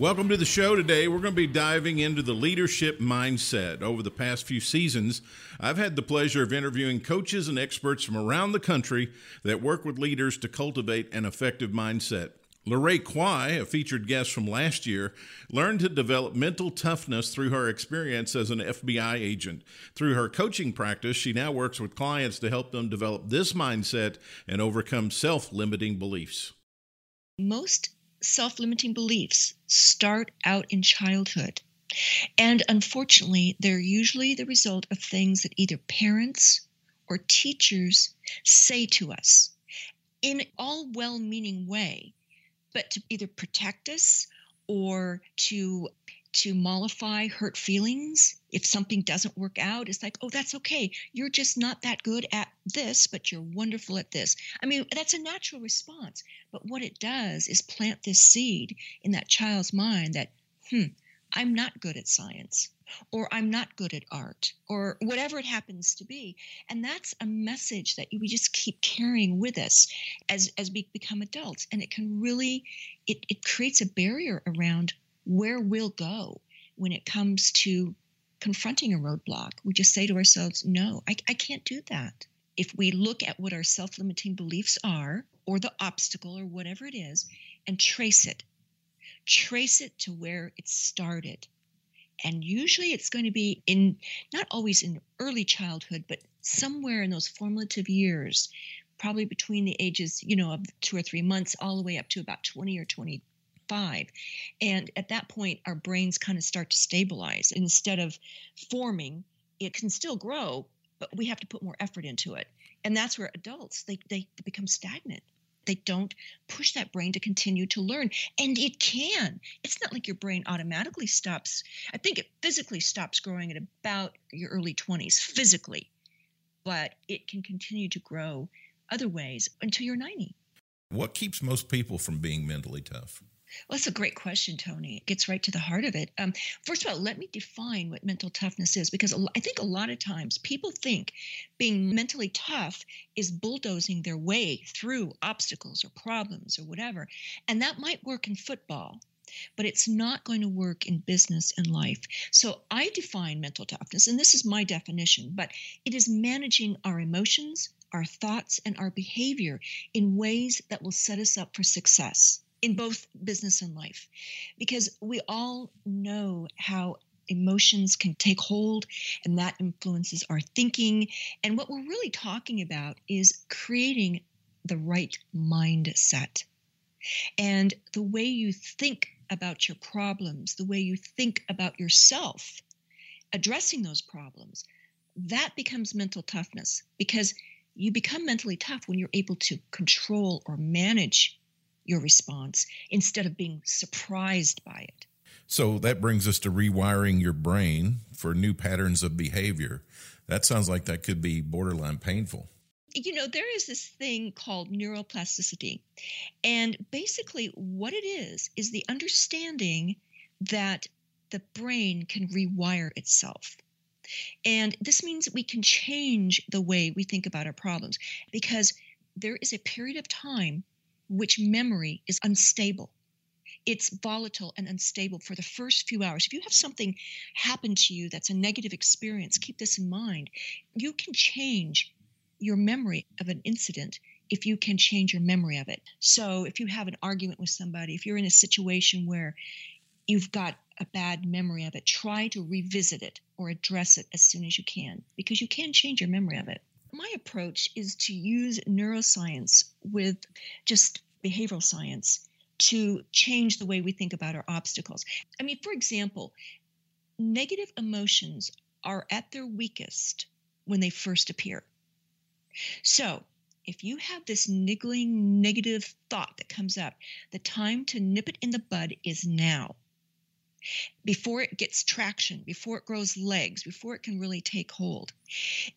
Welcome to the show today. We're going to be diving into the leadership mindset. Over the past few seasons, I've had the pleasure of interviewing coaches and experts from around the country that work with leaders to cultivate an effective mindset. LaRae Quy, a featured guest from last year, learned to develop mental toughness through her experience as an FBI agent. Through her coaching practice, she now works with clients to help them develop this mindset and overcome self limiting beliefs. Most self limiting beliefs start out in childhood. And unfortunately, they're usually the result of things that either parents or teachers say to us in all well meaning way, but to either protect us or to to mollify hurt feelings. If something doesn't work out, it's like, oh, that's okay. You're just not that good at this, but you're wonderful at this. I mean, that's a natural response. But what it does is plant this seed in that child's mind that, hmm, I'm not good at science, or I'm not good at art, or whatever it happens to be. And that's a message that we just keep carrying with us as, as we become adults. And it can really, it, it creates a barrier around where we'll go when it comes to confronting a roadblock. We just say to ourselves, no, I, I can't do that. If we look at what our self limiting beliefs are, or the obstacle, or whatever it is, and trace it, trace it to where it started. And usually it's going to be in, not always in early childhood, but somewhere in those formative years, probably between the ages, you know, of two or three months all the way up to about 20 or 20, five. And at that point, our brains kind of start to stabilize. Instead of forming, it can still grow, but we have to put more effort into it. And that's where adults, they, they become stagnant. They don't push that brain to continue to learn. And it can. It's not like your brain automatically stops. I think it physically stops growing at about your early 20s, physically, but it can continue to grow other ways until you're 90. What keeps most people from being mentally tough? Well, that's a great question, Tony. It gets right to the heart of it. Um, first of all, let me define what mental toughness is because I think a lot of times people think being mentally tough is bulldozing their way through obstacles or problems or whatever. And that might work in football, but it's not going to work in business and life. So I define mental toughness, and this is my definition, but it is managing our emotions, our thoughts, and our behavior in ways that will set us up for success in both business and life. Because we all know how emotions can take hold and that influences our thinking. And what we're really talking about is creating the right mindset. And the way you think about your problems the way you think about yourself addressing those problems that becomes mental toughness. Because you become mentally tough when you're able to control or manage your response instead of being surprised by it. So that brings us to rewiring your brain for new patterns of behavior. That sounds like that could be borderline painful. You know, there is this thing called neuroplasticity. And basically, what it is, is the understanding that the brain can rewire itself. And this means we can change the way we think about our problems because there is a period of time which memory is unstable. It's volatile and unstable for the first few hours. If you have something happen to you that's a negative experience, keep this in mind. You can change your memory of an incident if you can change your memory of it. So, if you have an argument with somebody, if you're in a situation where you've got a bad memory of it, try to revisit it or address it as soon as you can because you can change your memory of it my approach is to use neuroscience with just behavioral science to change the way we think about our obstacles. I mean, for example, negative emotions are at their weakest when they first appear. So, if you have this niggling negative thought that comes up, the time to nip it in the bud is now before it gets traction, before it grows legs, before it can really take hold.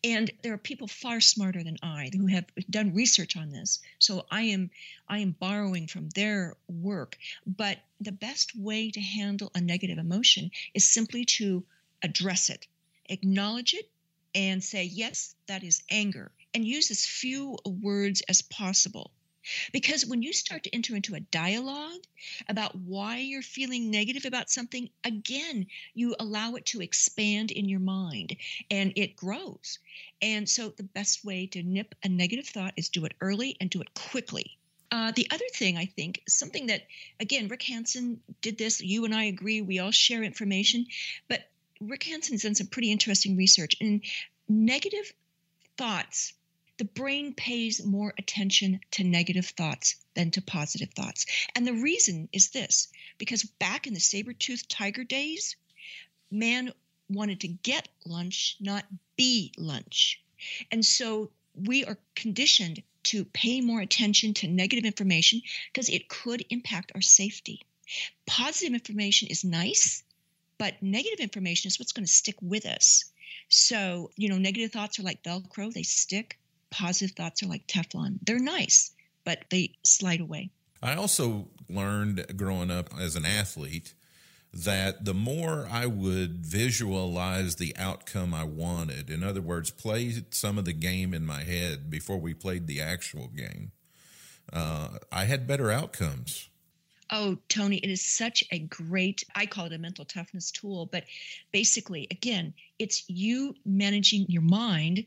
And there are people far smarter than I who have done research on this. So I am I am borrowing from their work, but the best way to handle a negative emotion is simply to address it, acknowledge it and say, "Yes, that is anger." And use as few words as possible because when you start to enter into a dialogue about why you're feeling negative about something, again, you allow it to expand in your mind and it grows. And so the best way to nip a negative thought is do it early and do it quickly. Uh, the other thing I think, something that, again, Rick Hanson did this, you and I agree, we all share information, but Rick Hanson's done some pretty interesting research. And negative thoughts the brain pays more attention to negative thoughts than to positive thoughts. And the reason is this because back in the saber toothed tiger days, man wanted to get lunch, not be lunch. And so we are conditioned to pay more attention to negative information because it could impact our safety. Positive information is nice, but negative information is what's going to stick with us. So, you know, negative thoughts are like Velcro, they stick positive thoughts are like Teflon. They're nice, but they slide away. I also learned growing up as an athlete that the more I would visualize the outcome I wanted, in other words, play some of the game in my head before we played the actual game, uh, I had better outcomes. Oh, Tony, it is such a great, I call it a mental toughness tool. But basically, again, it's you managing your mind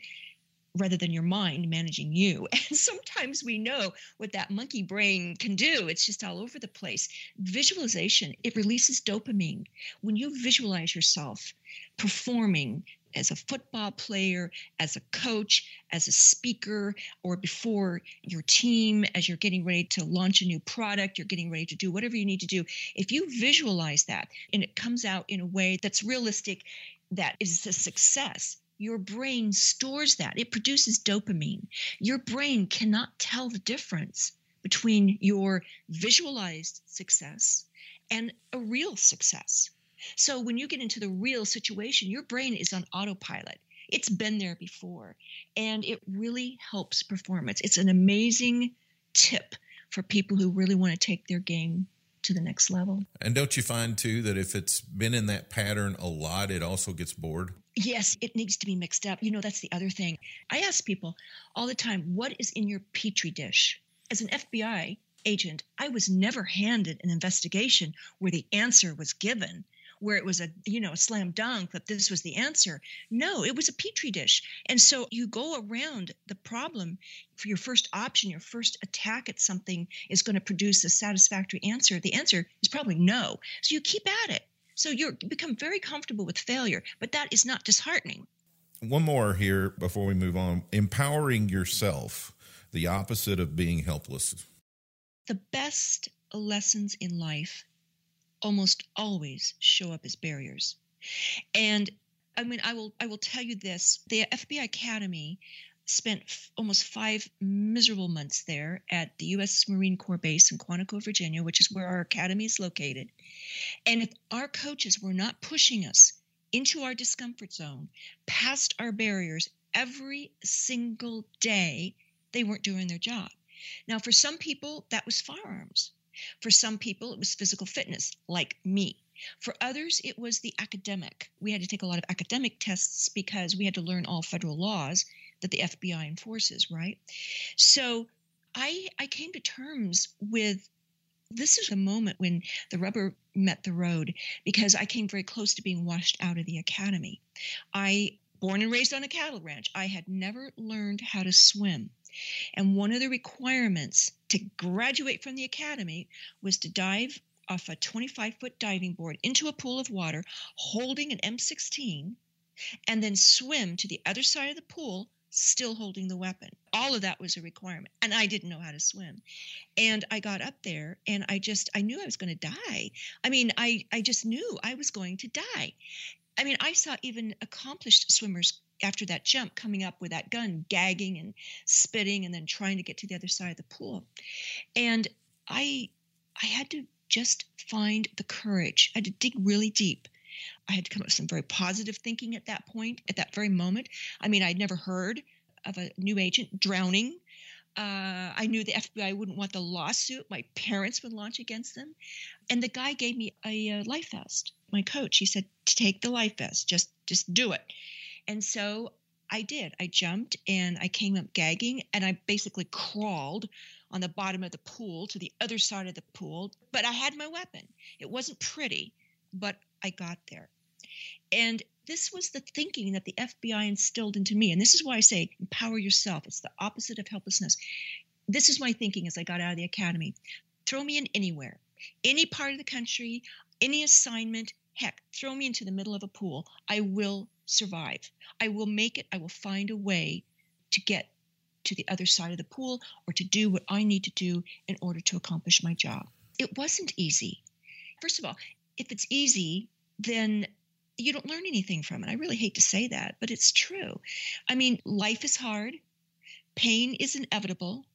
rather than your mind managing you. And sometimes we know what that monkey brain can do. It's just all over the place. Visualization, it releases dopamine. When you visualize yourself performing as a football player, as a coach, as a speaker, or before your team, as you're getting ready to launch a new product, you're getting ready to do whatever you need to do. If you visualize that and it comes out in a way that's realistic, that is a success, your brain stores that. It produces dopamine. Your brain cannot tell the difference between your visualized success and a real success. So when you get into the real situation, your brain is on autopilot. It's been there before, and it really helps performance. It's an amazing tip for people who really want to take their game to the next level. And don't you find too that if it's been in that pattern a lot, it also gets bored? Yes, it needs to be mixed up. You know, that's the other thing. I ask people all the time, what is in your petri dish? As an FBI agent, I was never handed an investigation where the answer was given where it was a you know a slam dunk that this was the answer. No it was a petri dish. And so you go around the problem for your first option your first attack at something is going to produce a satisfactory answer. The answer is probably no. So you keep at it. So you become very comfortable with failure but that is not disheartening. One more here before we move on. Empowering yourself the opposite of being helpless. The best lessons in life almost always show up as barriers. And I mean, I will I will tell you this: the FBI Academy spent f- almost five miserable months there at the U.S. Marine Corps base in Quantico, Virginia, which is where our academy is located. And if our coaches were not pushing us into our discomfort zone, past our barriers every single day, they weren't doing their job. Now, for some people, that was firearms. For some people, it was physical fitness, like me. For others, it was the academic. We had to take a lot of academic tests because we had to learn all federal laws that the FBI enforces, right? So I, I came to terms with this is the moment when the rubber met the road because I came very close to being washed out of the academy. I born and raised on a cattle ranch. I had never learned how to swim. And one of the requirements to graduate from the academy was to dive off a 25 foot diving board into a pool of water holding an M16 and then swim to the other side of the pool still holding the weapon. All of that was a requirement. And I didn't know how to swim. And I got up there and I just I knew I was going to die. I mean, I I just knew I was going to die. I mean, I saw even accomplished swimmers after that jump coming up with that gun gagging and spitting and then trying to get to the other side of the pool and i i had to just find the courage i had to dig really deep i had to come up with some very positive thinking at that point at that very moment i mean i'd never heard of a new agent drowning uh, I knew the FBI wouldn't want the lawsuit my parents would launch against them. And the guy gave me a, a life vest. My coach, he said, "Take the life vest. Just, just do it." And so I did. I jumped and I came up gagging and I basically crawled on the bottom of the pool to the other side of the pool. But I had my weapon. It wasn't pretty, but I got there. And this was the thinking that the FBI instilled into me. And this is why I say empower yourself. It's the opposite of helplessness. This is my thinking as I got out of the academy. Throw me in anywhere, any part of the country, any assignment. Heck, throw me into the middle of a pool. I will survive. I will make it. I will find a way to get to the other side of the pool or to do what I need to do in order to accomplish my job. It wasn't easy. First of all, if it's easy, then you don't learn anything from it. I really hate to say that, but it's true. I mean, life is hard, pain is inevitable,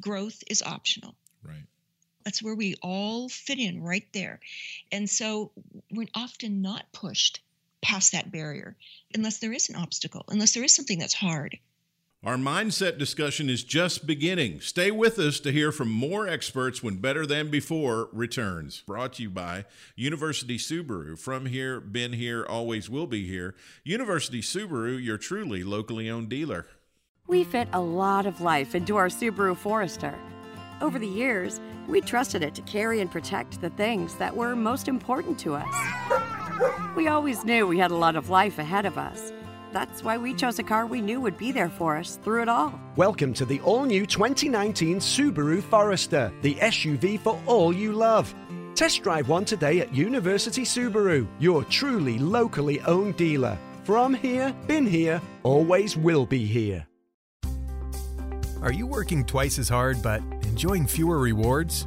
growth is optional. Right. That's where we all fit in right there. And so we're often not pushed past that barrier unless there is an obstacle, unless there is something that's hard. Our mindset discussion is just beginning. Stay with us to hear from more experts when Better Than Before returns. Brought to you by University Subaru. From here, been here, always will be here. University Subaru, your truly locally owned dealer. We fit a lot of life into our Subaru Forester. Over the years, we trusted it to carry and protect the things that were most important to us. We always knew we had a lot of life ahead of us that's why we chose a car we knew would be there for us through it all. Welcome to the all new 2019 Subaru Forester, the SUV for all you love. Test drive one today at University Subaru, your truly locally owned dealer. From here, been here, always will be here. Are you working twice as hard but enjoying fewer rewards?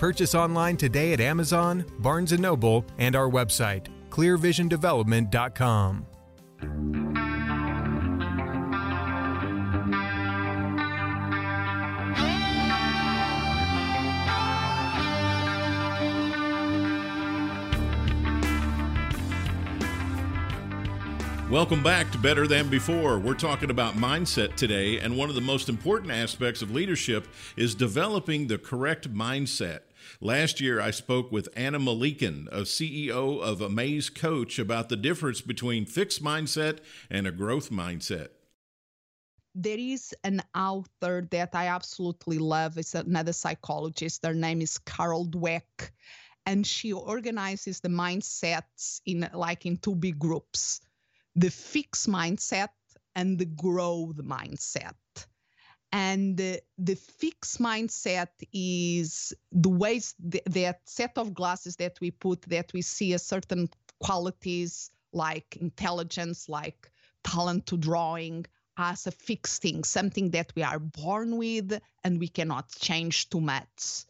Purchase online today at Amazon, Barnes & Noble, and our website, clearvisiondevelopment.com. Welcome back to Better Than Before. We're talking about mindset today, and one of the most important aspects of leadership is developing the correct mindset. Last year, I spoke with Ana Melikian, a CEO of Amaze Coach, about the difference between fixed mindset and a growth mindset. There is an author that I absolutely love. It's another psychologist. Her name is Carol Dweck, and she organizes the mindsets in like in two big groups: the fixed mindset and the growth mindset. And the, the fixed mindset is the ways th- that set of glasses that we put that we see a certain qualities like intelligence, like talent to drawing as a fixed thing, something that we are born with and we cannot change too much.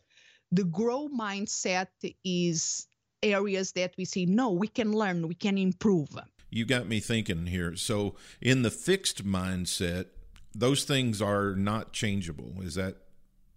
The grow mindset is areas that we see, no, we can learn, we can improve. You got me thinking here. So, in the fixed mindset, those things are not changeable. Is that?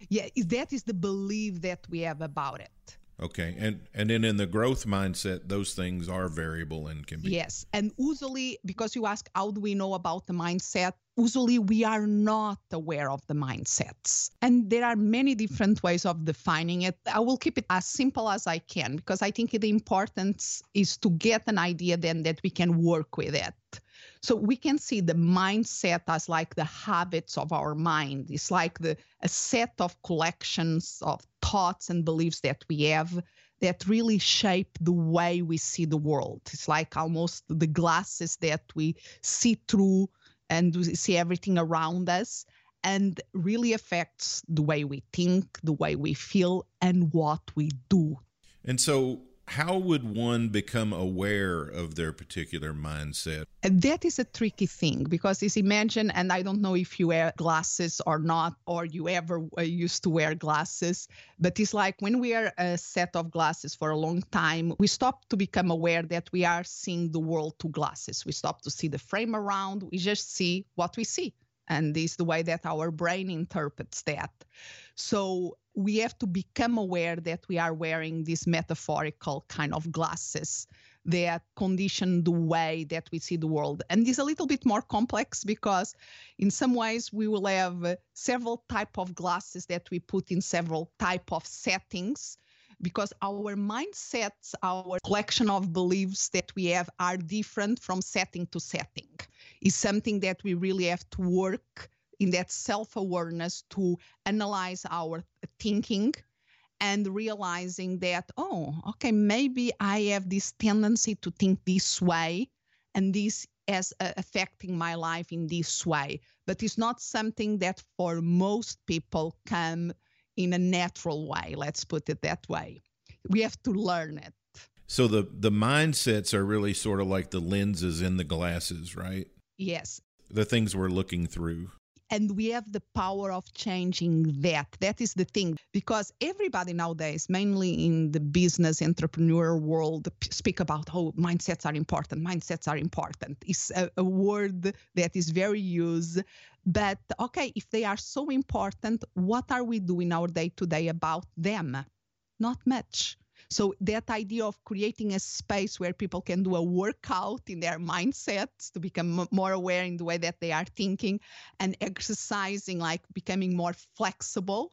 Yeah, that is the belief that we have about it. Okay, and and then in the growth mindset, those things are variable and can be. Yes, and usually because you ask, how do we know about the mindset? Usually we are not aware of the mindsets, and there are many different ways of defining it. I will keep it as simple as I can because I think the importance is to get an idea then that we can work with it. So we can see the mindset as like the habits of our mind. It's like the a set of collections of thoughts and beliefs that we have that really shape the way we see the world. It's like almost the glasses that we see through and we see everything around us and really affects the way we think, the way we feel, and what we do. And so, how would one become aware of their particular mindset? That is a tricky thing because it's imagine, and I don't know if you wear glasses or not, or you ever uh, used to wear glasses, but it's like when we wear a set of glasses for a long time, we stop to become aware that we are seeing the world through glasses. We stop to see the frame around, we just see what we see. And this is the way that our brain interprets that. So we have to become aware that we are wearing these metaphorical kind of glasses that condition the way that we see the world and it's a little bit more complex because in some ways we will have several type of glasses that we put in several type of settings because our mindsets our collection of beliefs that we have are different from setting to setting is something that we really have to work in that self awareness to analyze our thinking and realizing that, oh, okay, maybe I have this tendency to think this way and this as uh, affecting my life in this way. But it's not something that for most people come in a natural way. Let's put it that way. We have to learn it. So the the mindsets are really sort of like the lenses in the glasses, right? Yes. The things we're looking through. And we have the power of changing that. That is the thing. Because everybody nowadays mainly in the business entrepreneur world speak about how oh, mindsets are important mindsets are important. It's a, a word that is very used. But okay if they are so important what are we doing our day to day about them? Not much so that idea of creating a space where people can do a workout in their mindsets to become more aware in the way that they are thinking and exercising, like becoming more flexible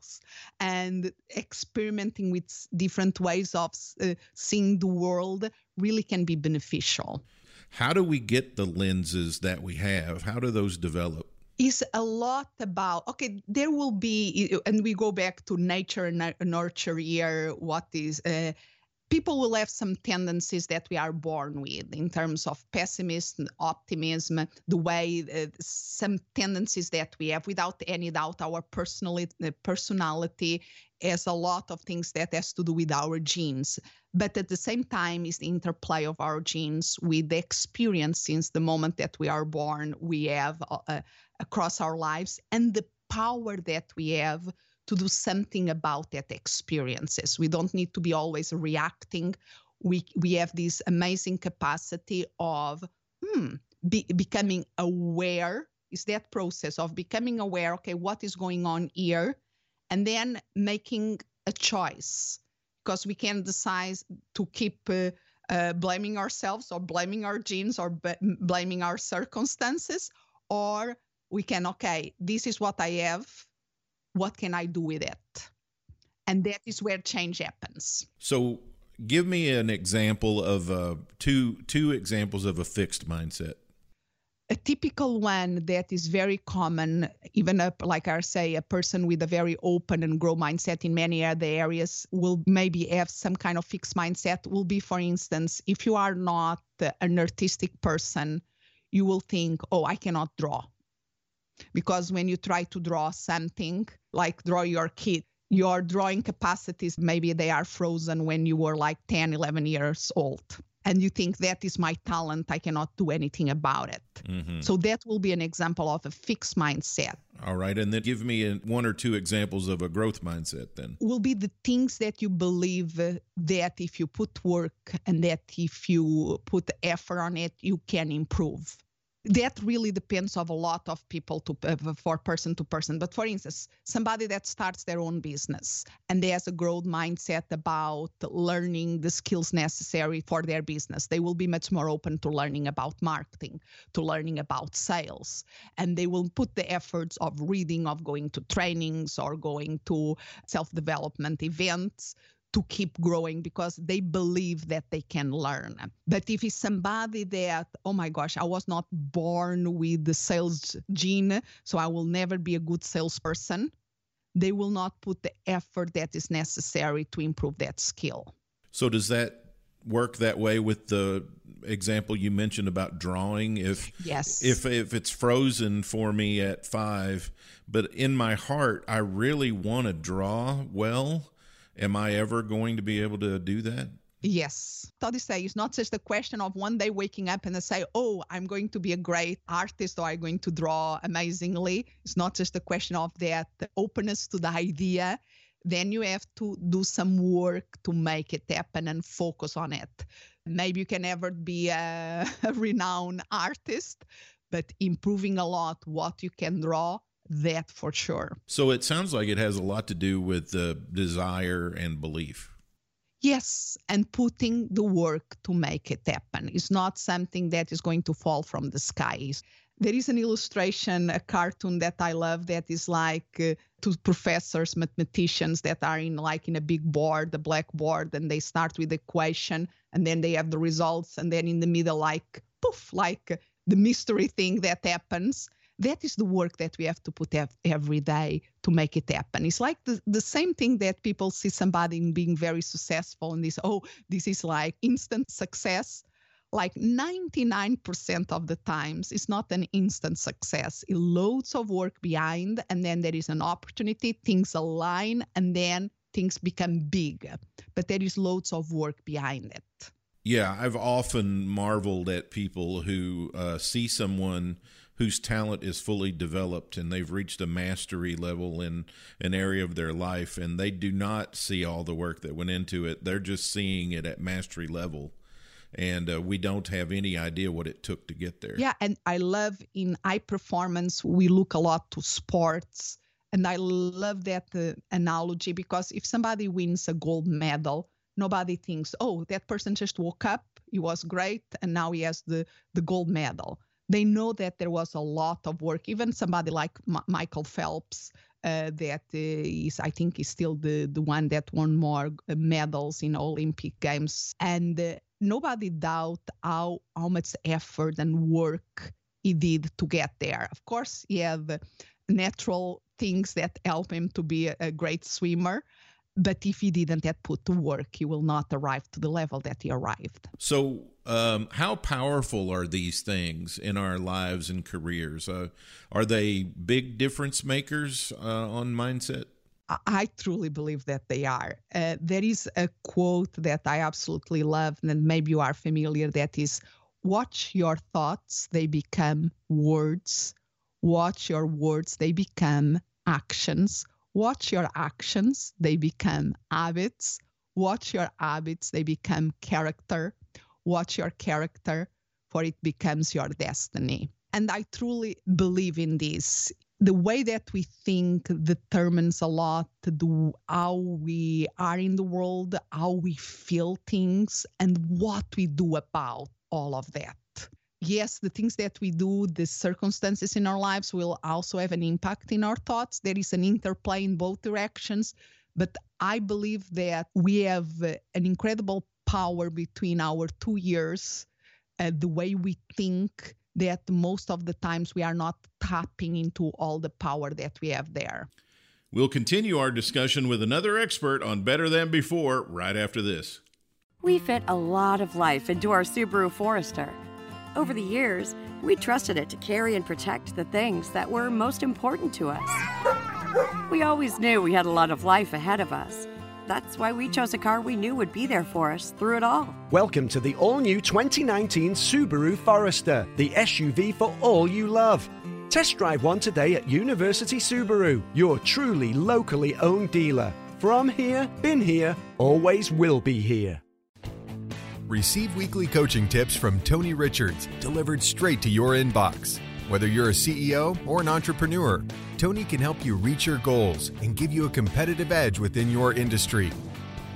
and experimenting with different ways of uh, seeing the world really can be beneficial. How do we get the lenses that we have? How do those develop? is a lot about okay there will be and we go back to nature and nurture here what is uh, people will have some tendencies that we are born with in terms of pessimism optimism the way uh, some tendencies that we have without any doubt our personality personality has a lot of things that has to do with our genes. But at the same time is the interplay of our genes with the experience since the moment that we are born we have uh, across our lives and the power that we have to do something about that experiences. We don't need to be always reacting. We we have this amazing capacity of hmm, be, becoming aware. Is that process of becoming aware? Okay, what is going on here, and then making a choice because we can decide to keep. Uh, uh, blaming ourselves or blaming our genes or b- blaming our circumstances, or we can, okay, this is what I have. What can I do with it? And that is where change happens. So, give me an example of uh, two two examples of a fixed mindset. A typical one that is very common, even up, like I say, a person with a very open and grow mindset in many other areas will maybe have some kind of fixed mindset. Will be, for instance, if you are not an artistic person, you will think, oh, I cannot draw because when you try to draw something like draw your kid your drawing capacities maybe they are frozen when you were like 10 11 years old. And you think that is my talent i cannot do anything about it. Mm-hmm. so that will be an example of a fixed mindset. All right and then give me one or two examples of a growth mindset then. Will be the things that you believe that if you put work and that if you put effort on it you can improve that really depends of a lot of people to uh, for person to person. But for instance somebody that starts their own business and they has a growth mindset about learning the skills necessary for their business they will be much more open to learning about marketing to learning about sales. And they will put the efforts of reading of going to trainings or going to self development events to keep growing because they believe that they can learn. But if it's somebody that, oh my gosh, I was not born with the sales gene, so I will never be a good salesperson, they will not put the effort that is necessary to improve that skill. So does that work that way with the example you mentioned about drawing if yes if if it's frozen for me at 5 but in my heart I really want to draw well am I ever going to be able to do that Yes. Todd say it's not just a question of one day waking up and say, oh, I'm going to be a great artist or I'm going to draw amazingly. It's not just a question of that openness to the idea. Then you have to do some work to make it happen and focus on it. Maybe you can never be a, a renowned artist, but improving a lot what you can draw that for sure. So it sounds like it has a lot to do with the desire and belief. Yes, and putting the work to make it happen. It's not something that is going to fall from the skies. There is an illustration, a cartoon that I love that is like uh, two professors, mathematicians that are in like in a big board, a blackboard, and they start with the equation and then they have the results, and then in the middle, like poof, like the mystery thing that happens that is the work that we have to put every day to make it happen. It's like the, the same thing that people see somebody being very successful and this, oh, this is like instant success. Like 99% of the times, it's not an instant success. It's loads of work behind, and then there is an opportunity, things align, and then things become big. But there is loads of work behind it. Yeah, I've often marveled at people who uh, see someone whose talent is fully developed and they've reached a mastery level in an area of their life and they do not see all the work that went into it. They're just seeing it at mastery level. And uh, we don't have any idea what it took to get there. Yeah. And I love in high performance, we look a lot to sports. And I love that uh, analogy because if somebody wins a gold medal, nobody thinks, oh, that person just woke up, he was great, and now he has the, the gold medal they know that there was a lot of work. Even somebody like M- Michael Phelps, uh, that uh, is, I think, is still the the one that won more uh, medals in Olympic Games, and uh, nobody doubt how how much effort and work he did to get there. Of course, he had natural things that help him to be a, a great swimmer, but if he didn't have put to work, he will not arrive to the level that he arrived. So, um, how powerful are these things in our lives and careers? Uh, are they big difference makers uh, on mindset? I truly believe that they are. Uh, there is a quote that I absolutely love, and maybe you are familiar. That is, "Watch your thoughts; they become words. Watch your words; they become actions." Watch your actions, they become habits. Watch your habits, they become character. Watch your character, for it becomes your destiny. And I truly believe in this. The way that we think determines a lot the, how we are in the world, how we feel things, and what we do about all of that yes, the things that we do, the circumstances in our lives will also have an impact in our thoughts. There is an interplay in both directions. But I believe that we have an incredible power between our two ears, uh, the way we think, that most of the times we are not tapping into all the power that we have there. We'll continue our discussion with another expert on Better Than Before right after this. We fit a lot of life into our Subaru Forester over the years, we trusted it to carry and protect the things that were most important to us. We always knew we had a lot of life ahead of us. That's why we chose a car we knew would be there for us through it all. Welcome to the all new 2019 Subaru Forester, the SUV for all you love. Test drive one today at University Subaru, your truly locally owned dealer. From here, been here, always will be here. Receive weekly coaching tips from Tony Richards delivered straight to your inbox. Whether you're a CEO or an entrepreneur, Tony can help you reach your goals and give you a competitive edge within your industry.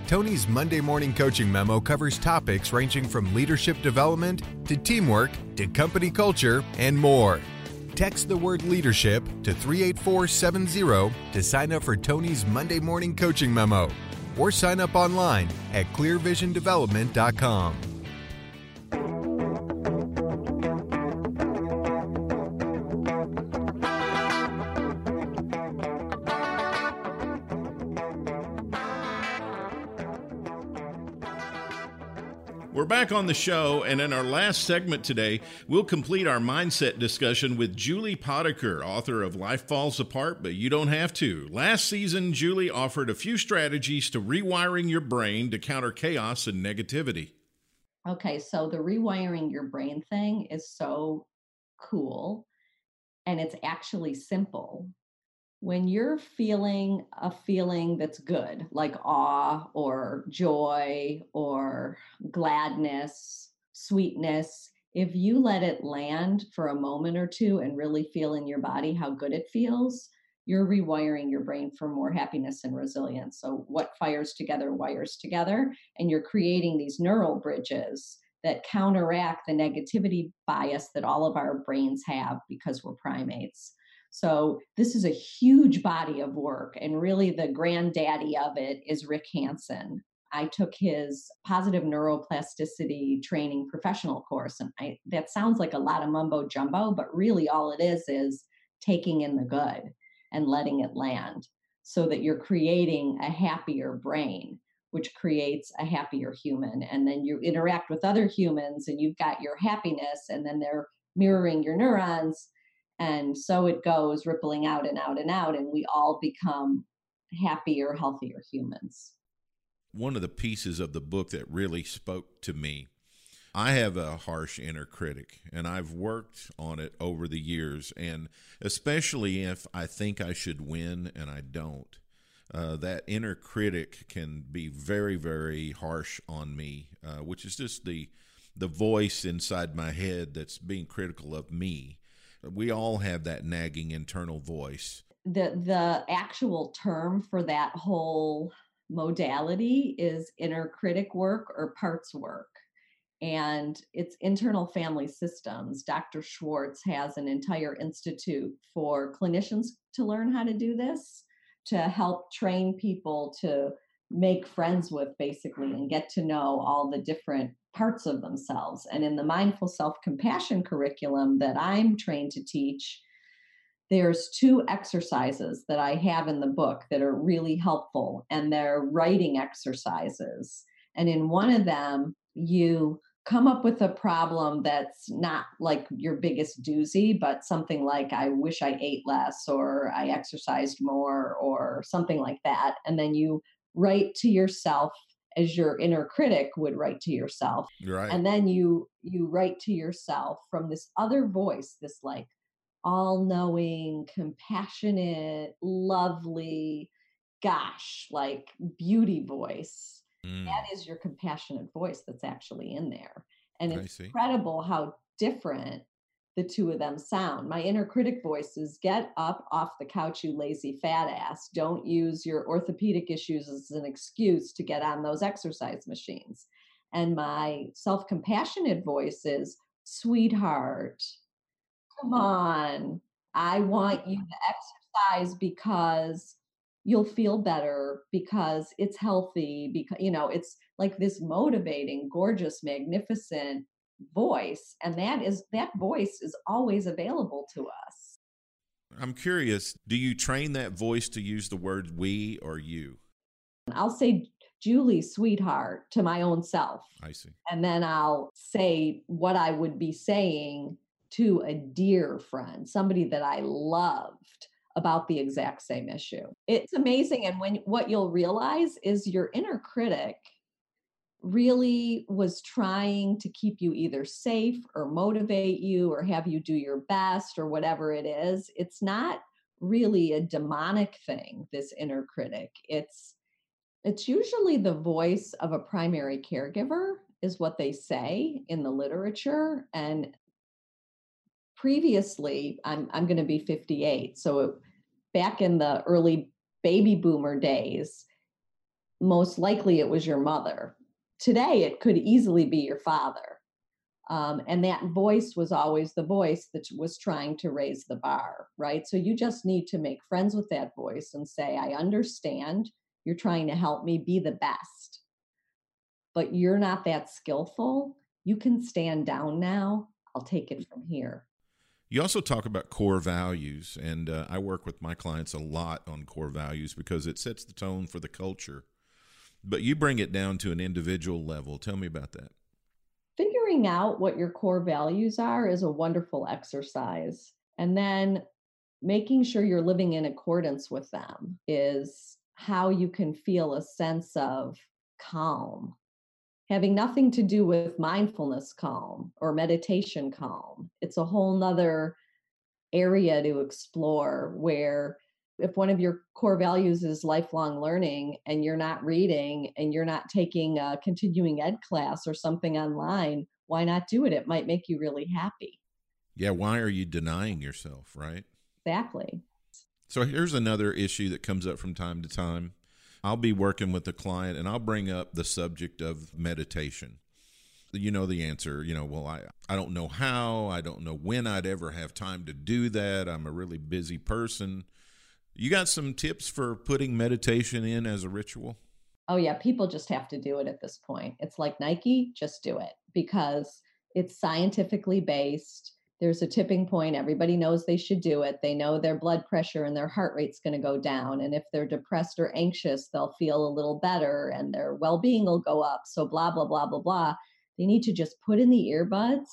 Tony's Monday morning coaching memo covers topics ranging from leadership development to teamwork to company culture and more. Text the word leadership to 38470 to sign up for Tony's Monday morning coaching memo or sign up online at clearvisiondevelopment.com. back on the show, and in our last segment today, we'll complete our mindset discussion with Julie Potiker, author of Life Falls Apart, but You Don't Have to. Last season, Julie offered a few strategies to rewiring your brain to counter chaos and negativity. Okay, so the rewiring your brain thing is so cool, and it's actually simple when you're feeling a feeling that's good, like awe or joy or gladness, sweetness, if you let it land for a moment or two and really feel in your body how good it feels, you're rewiring your brain for more happiness and resilience. So, what fires together wires together, and you're creating these neural bridges that counteract the negativity bias that all of our brains have because we're primates. So this is a huge body of work, and really the granddaddy of it is Rick Hanson. I took his positive neuroplasticity training professional course, and I, that sounds like a lot of mumbo jumbo, but really all it is is taking in the good and letting it land so that you're creating a happier brain which creates a happier human and then you interact with other humans and you've got your happiness and then they're mirroring your neurons and so it goes rippling out and out and out, and we all become happier, healthier humans. One of the pieces of the book that really spoke to me I have a harsh inner critic, and I've worked on it over the years. And especially if I think I should win and I don't, uh, that inner critic can be very, very harsh on me, uh, which is just the the voice inside my head that's being critical of me we all have that nagging internal voice. The the actual term for that whole modality is inner critic work or parts work. And it's internal family systems. Dr. Schwartz has an entire institute for clinicians to learn how to do this, to help train people to make friends with basically and get to know all the different parts of themselves. And in the mindful self compassion curriculum that I'm trained to teach, there's two exercises that I have in the book that are really helpful, and they're writing exercises. And in one of them, you come up with a problem that's not like your biggest doozy, but something like, I wish I ate less, or I exercised more, or something like that. And then you write to yourself as your inner critic would write to yourself right. and then you you write to yourself from this other voice this like all-knowing compassionate lovely gosh like beauty voice mm. that is your compassionate voice that's actually in there and it's incredible how different the two of them sound. My inner critic voice is get up off the couch, you lazy fat ass. Don't use your orthopedic issues as an excuse to get on those exercise machines. And my self compassionate voice is sweetheart, come mm-hmm. on. I want you to exercise because you'll feel better because it's healthy because you know it's like this motivating gorgeous magnificent voice and that is that voice is always available to us. I'm curious do you train that voice to use the word we or you? I'll say julie sweetheart to my own self. I see. And then i'll say what i would be saying to a dear friend somebody that i loved about the exact same issue. It's amazing and when what you'll realize is your inner critic really was trying to keep you either safe or motivate you or have you do your best or whatever it is. It's not really a demonic thing this inner critic. It's it's usually the voice of a primary caregiver is what they say in the literature and previously i'm i'm going to be 58 so it, back in the early baby boomer days most likely it was your mother today it could easily be your father. Um, and that voice was always the voice that was trying to raise the bar right? So you just need to make friends with that voice and say i understand you're trying to help me be the best but you're not that skillful. You can stand down now. I'll take it from here. You also talk about core values and uh, i work with my clients a lot on core values because it sets the tone for the culture but you bring it down to an individual level. Tell me about that. figuring out what your core values are is a wonderful exercise. And then making sure you're living in accordance with them is how you can feel a sense of calm, having nothing to do with mindfulness calm or meditation calm. It's a whole nother area to explore where if one of your core values is lifelong learning and you're not reading and you're not taking a continuing ed class or something online, why not do it? It might make you really happy. Yeah, why are you denying yourself, right? Exactly. So here's another issue that comes up from time to time. I'll be working with a client and I'll bring up the subject of meditation. You know the answer, you know, well I I don't know how, I don't know when I'd ever have time to do that. I'm a really busy person. You got some tips for putting meditation in as a ritual? Oh, yeah. People just have to do it at this point. It's like Nike, just do it because it's scientifically based. There's a tipping point. Everybody knows they should do it. They know their blood pressure and their heart rate's going to go down. And if they're depressed or anxious, they'll feel a little better and their well being will go up. So, blah, blah, blah, blah, blah. They need to just put in the earbuds,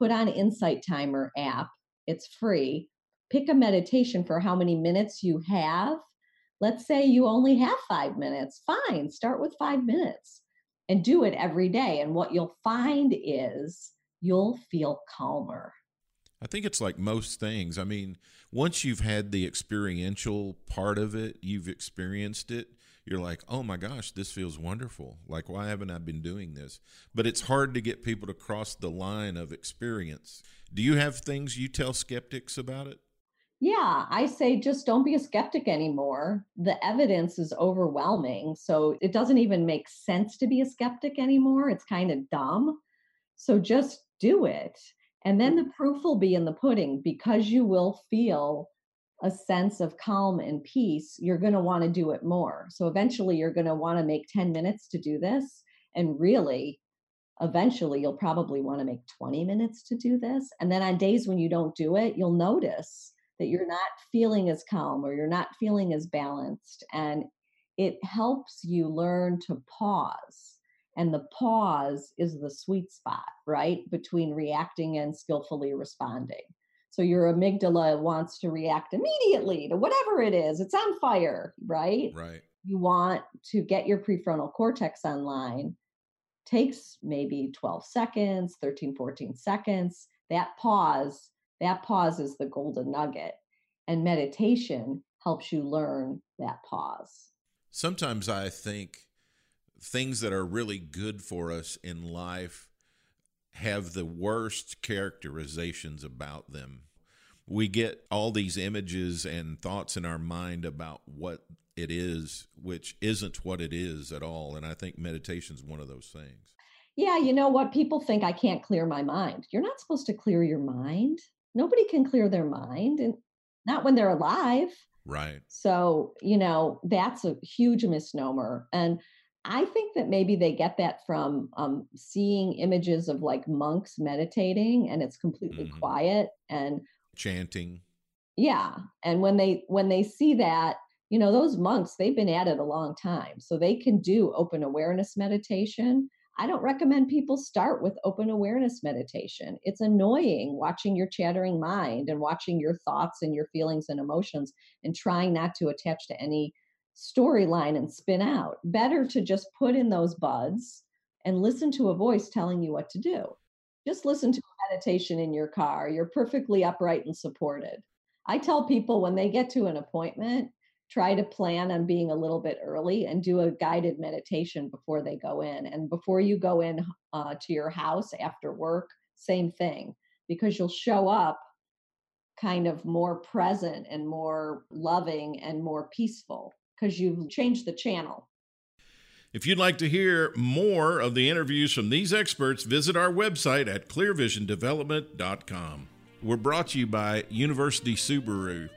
put on Insight Timer app. It's free pick a meditation for how many minutes you have. Let's say you only have five minutes. Fine, start with five minutes and do it every day. And what you'll find is you'll feel calmer. I think it's like most things. I mean, once you've had the experiential part of it, you've experienced it, you're like, oh my gosh, this feels wonderful. Like, why haven't I been doing this? But it's hard to get people to cross the line of experience. Do you have things you tell skeptics about it? Yeah, I say just don't be a skeptic anymore. The evidence is overwhelming. So it doesn't even make sense to be a skeptic anymore. It's kind of dumb. So just do it. And then mm-hmm. the proof will be in the pudding because you will feel a sense of calm and peace. You're going to want to do it more. So eventually, you're going to want to make 10 minutes to do this. And really, eventually, you'll probably want to make 20 minutes to do this. And then on days when you don't do it, you'll notice that you're not feeling as calm or you're not feeling as balanced. And it helps you learn to pause. And the pause is the sweet spot, right? Between reacting and skillfully responding. So your amygdala wants to react immediately to whatever it is. It's on fire, right? Right. You want to get your prefrontal cortex online. Takes maybe 12 seconds, 13, 14 seconds. That pause that pause is the golden nugget. And meditation helps you learn that pause. Sometimes I think things that are really good for us in life have the worst characterizations about them. We get all these images and thoughts in our mind about what it is, which isn't what it is at all. And I think meditation is one of those things. Yeah, you know what? People think I can't clear my mind. You're not supposed to clear your mind nobody can clear their mind and not when they're alive. Right. So, you know, that's a huge misnomer. And I think that maybe they get that from um, seeing images of like monks meditating and it's completely mm-hmm. quiet and chanting. Yeah. And when they when they see that, you know, those monks, they've been at it a long time. So they can do open awareness meditation I don't recommend people start with open awareness meditation. It's annoying watching your chattering mind and watching your thoughts and your feelings and emotions and trying not to attach to any storyline and spin out. Better to just put in those buds and listen to a voice telling you what to do. Just listen to a meditation in your car. You're perfectly upright and supported. I tell people when they get to an appointment, try to plan on being a little bit early and do a guided meditation before they go in. And before you go in uh, to your house after work, same thing, because you'll show up kind of more present and more loving and more peaceful because you've changed the channel. If you'd like to hear more of the interviews from these experts, visit our website at clearvisiondevelopment.com. We're brought to you by University Subaru.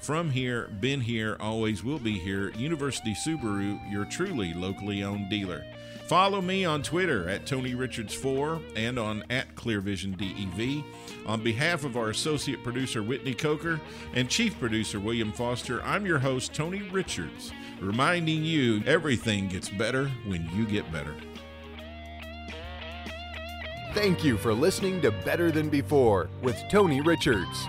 From here, been here, always will be here, University Subaru, your truly locally owned dealer. Follow me on Twitter at Tony Richards4 and on at ClearVisionDEV. On behalf of our associate producer Whitney Coker and chief producer William Foster, I'm your host Tony Richards, reminding you everything gets better when you get better. Thank you for listening to Better Than Before with Tony Richards,